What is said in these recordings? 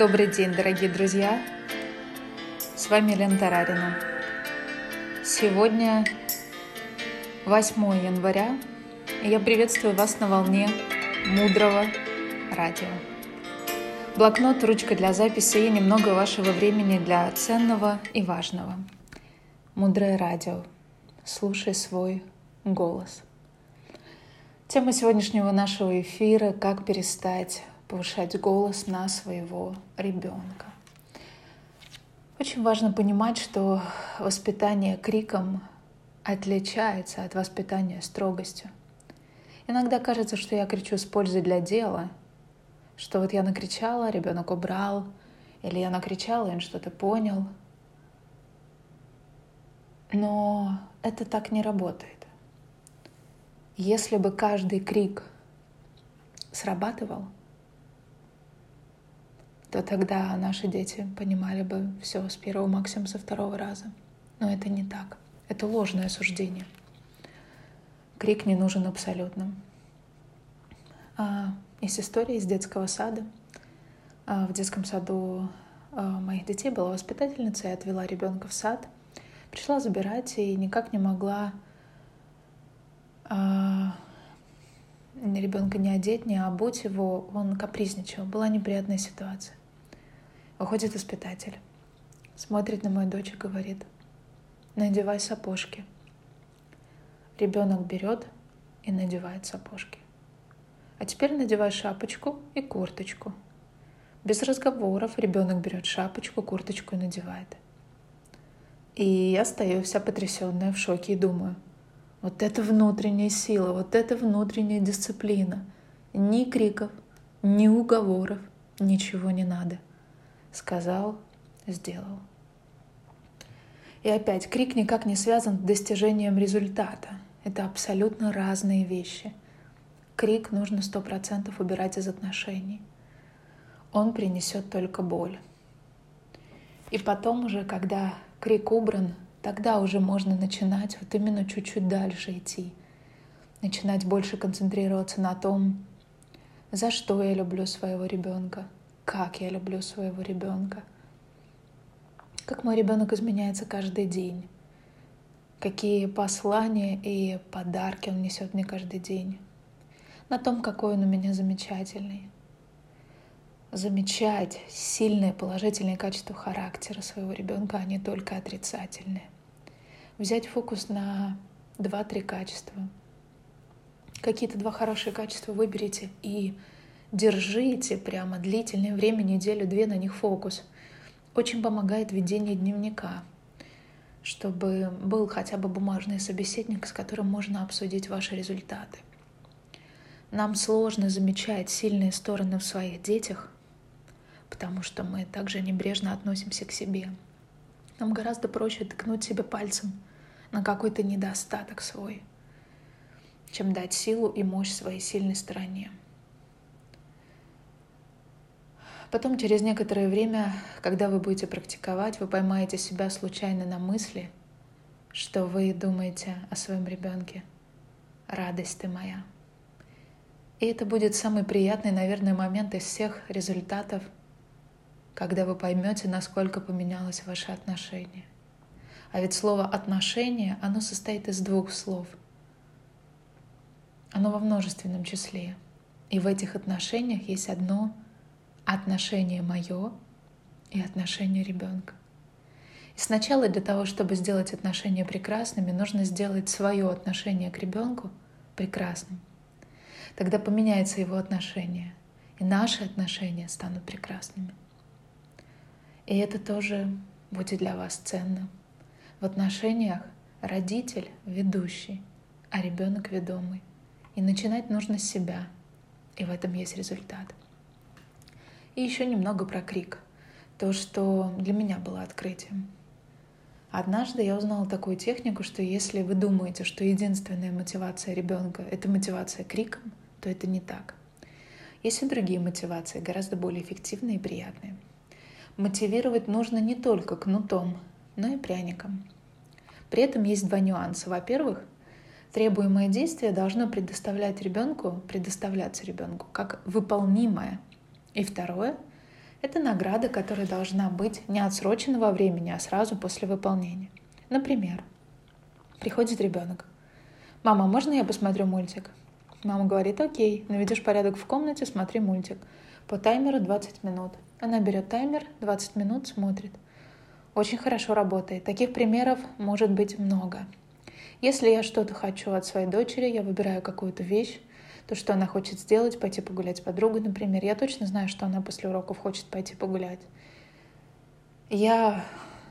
Добрый день, дорогие друзья! С вами Лена Тарарина. Сегодня 8 января, и я приветствую вас на волне мудрого радио. Блокнот, ручка для записи и немного вашего времени для ценного и важного. Мудрое радио. Слушай свой голос. Тема сегодняшнего нашего эфира – как перестать повышать голос на своего ребенка. Очень важно понимать, что воспитание криком отличается от воспитания строгостью. Иногда кажется, что я кричу с пользой для дела, что вот я накричала, ребенок убрал, или я накричала, и он что-то понял. Но это так не работает. Если бы каждый крик срабатывал — то тогда наши дети понимали бы все с первого, максимум со второго раза. Но это не так. Это ложное суждение. Крик не нужен абсолютно. А, есть история из детского сада. А, в детском саду а, моих детей была воспитательница, я отвела ребенка в сад. Пришла забирать и никак не могла а, ребенка не одеть, не обуть его. Он капризничал. Была неприятная ситуация. Выходит воспитатель, смотрит на мою дочь и говорит, надевай сапожки. Ребенок берет и надевает сапожки. А теперь надевай шапочку и курточку. Без разговоров ребенок берет шапочку, курточку и надевает. И я стою вся потрясенная в шоке и думаю, вот это внутренняя сила, вот это внутренняя дисциплина. Ни криков, ни уговоров, ничего не надо — сказал, сделал. И опять, крик никак не связан с достижением результата. Это абсолютно разные вещи. Крик нужно сто процентов убирать из отношений. Он принесет только боль. И потом уже, когда крик убран, тогда уже можно начинать вот именно чуть-чуть дальше идти. Начинать больше концентрироваться на том, за что я люблю своего ребенка, как я люблю своего ребенка, как мой ребенок изменяется каждый день, какие послания и подарки он несет мне каждый день, на том, какой он у меня замечательный. Замечать сильные положительные качества характера своего ребенка, а не только отрицательные. Взять фокус на два-три качества. Какие-то два хорошие качества выберите и Держите прямо длительное время, неделю-две на них фокус. Очень помогает ведение дневника, чтобы был хотя бы бумажный собеседник, с которым можно обсудить ваши результаты. Нам сложно замечать сильные стороны в своих детях, потому что мы также небрежно относимся к себе. Нам гораздо проще ткнуть себе пальцем на какой-то недостаток свой, чем дать силу и мощь своей сильной стороне. Потом, через некоторое время, когда вы будете практиковать, вы поймаете себя случайно на мысли, что вы думаете о своем ребенке. Радость ты моя. И это будет самый приятный, наверное, момент из всех результатов, когда вы поймете, насколько поменялось ваше отношение. А ведь слово «отношение», оно состоит из двух слов. Оно во множественном числе. И в этих отношениях есть одно отношение мое и отношение ребенка. И сначала для того, чтобы сделать отношения прекрасными, нужно сделать свое отношение к ребенку прекрасным. Тогда поменяется его отношение, и наши отношения станут прекрасными. И это тоже будет для вас ценно. В отношениях родитель ведущий, а ребенок ведомый. И начинать нужно с себя. И в этом есть результат. И еще немного про крик. То, что для меня было открытием. Однажды я узнала такую технику, что если вы думаете, что единственная мотивация ребенка — это мотивация криком, то это не так. Есть и другие мотивации, гораздо более эффективные и приятные. Мотивировать нужно не только кнутом, но и пряником. При этом есть два нюанса. Во-первых, требуемое действие должно предоставлять ребенку, предоставляться ребенку как выполнимое и второе, Это награда, которая должна быть не отсрочена во времени, а сразу после выполнения. Например, приходит ребенок. «Мама, можно я посмотрю мультик?» Мама говорит, окей, наведешь порядок в комнате, смотри мультик. По таймеру 20 минут. Она берет таймер, 20 минут смотрит. Очень хорошо работает. Таких примеров может быть много. Если я что-то хочу от своей дочери, я выбираю какую-то вещь, то, что она хочет сделать, пойти погулять с подругой, например. Я точно знаю, что она после уроков хочет пойти погулять. Я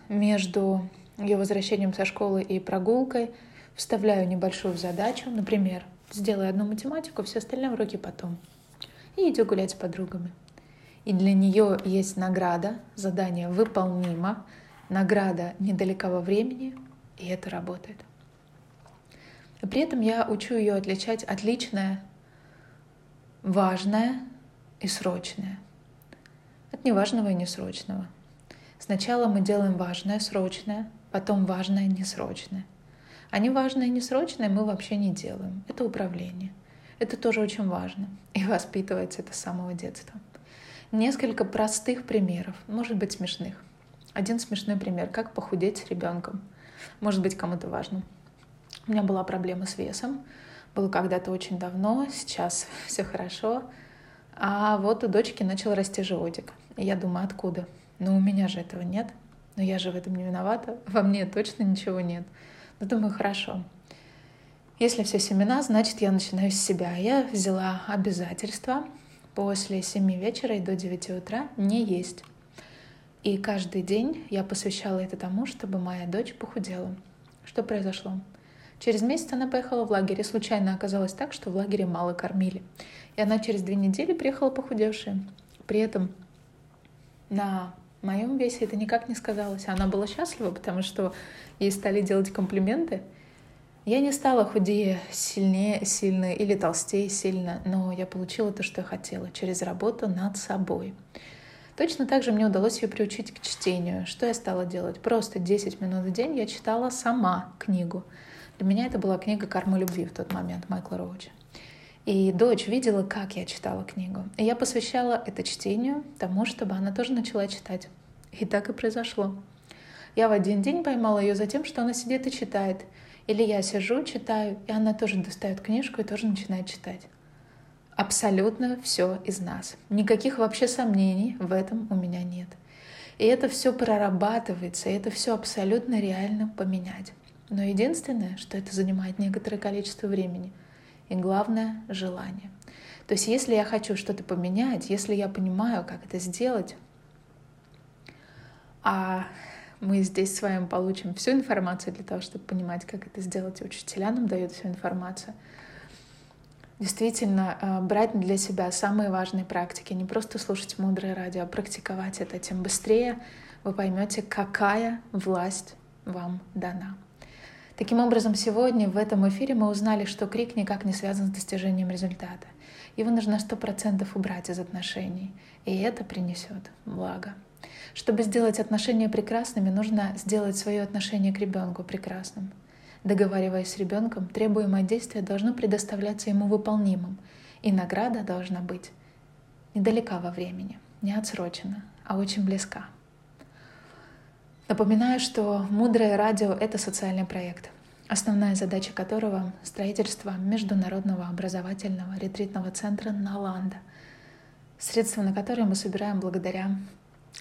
между ее возвращением со школы и прогулкой вставляю небольшую задачу, например, сделай одну математику, все остальные уроки потом. И иди гулять с подругами. И для нее есть награда, задание выполнимо, награда недалека во времени, и это работает. При этом я учу ее отличать отличное важное и срочное. От неважного и несрочного. Сначала мы делаем важное, срочное, потом важное, несрочное. А неважное и несрочное мы вообще не делаем. Это управление. Это тоже очень важно. И воспитывается это с самого детства. Несколько простых примеров, может быть смешных. Один смешной пример, как похудеть с ребенком. Может быть кому-то важно. У меня была проблема с весом было когда-то очень давно, сейчас все хорошо. А вот у дочки начал расти животик. И я думаю, откуда? Ну, у меня же этого нет. Но я же в этом не виновата. Во мне точно ничего нет. Но думаю, хорошо. Если все семена, значит, я начинаю с себя. Я взяла обязательство после 7 вечера и до 9 утра не есть. И каждый день я посвящала это тому, чтобы моя дочь похудела. Что произошло? Через месяц она поехала в лагерь, и случайно оказалось так, что в лагере мало кормили. И она через две недели приехала похудевшая. При этом на моем весе это никак не сказалось. Она была счастлива, потому что ей стали делать комплименты. Я не стала худее сильнее, сильно или толстее сильно, но я получила то, что я хотела, через работу над собой. Точно так же мне удалось ее приучить к чтению. Что я стала делать? Просто 10 минут в день я читала сама книгу. Для меня это была книга «Карма любви» в тот момент Майкла Роуча. И дочь видела, как я читала книгу. И я посвящала это чтению тому, чтобы она тоже начала читать. И так и произошло. Я в один день поймала ее за тем, что она сидит и читает. Или я сижу, читаю, и она тоже достает книжку и тоже начинает читать. Абсолютно все из нас. Никаких вообще сомнений в этом у меня нет. И это все прорабатывается, и это все абсолютно реально поменять. Но единственное, что это занимает некоторое количество времени. И главное — желание. То есть если я хочу что-то поменять, если я понимаю, как это сделать, а мы здесь с вами получим всю информацию для того, чтобы понимать, как это сделать, и учителя нам дают всю информацию, действительно э, брать для себя самые важные практики, не просто слушать мудрое радио, а практиковать это, тем быстрее вы поймете, какая власть вам дана. Таким образом, сегодня в этом эфире мы узнали, что крик никак не связан с достижением результата. Его нужно сто процентов убрать из отношений, и это принесет благо. Чтобы сделать отношения прекрасными, нужно сделать свое отношение к ребенку прекрасным. Договариваясь с ребенком, требуемое действие должно предоставляться ему выполнимым, и награда должна быть недалека во времени, не отсрочена, а очень близка. Напоминаю, что «Мудрое радио» — это социальный проект, основная задача которого — строительство международного образовательного ретритного центра «Наланда», средства на которые мы собираем благодаря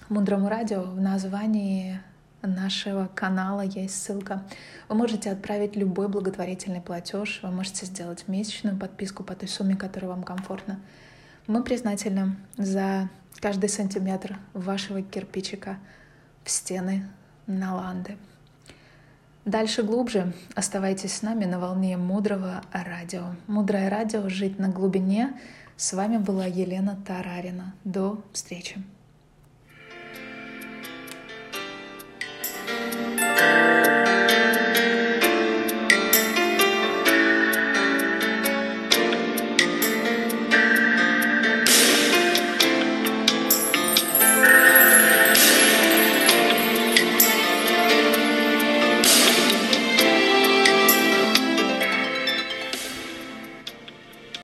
«Мудрому радио» в названии нашего канала есть ссылка. Вы можете отправить любой благотворительный платеж, вы можете сделать месячную подписку по той сумме, которая вам комфортна. Мы признательны за каждый сантиметр вашего кирпичика в стены Наланды. Дальше глубже оставайтесь с нами на волне мудрого радио. Мудрое радио «Жить на глубине». С вами была Елена Тарарина. До встречи.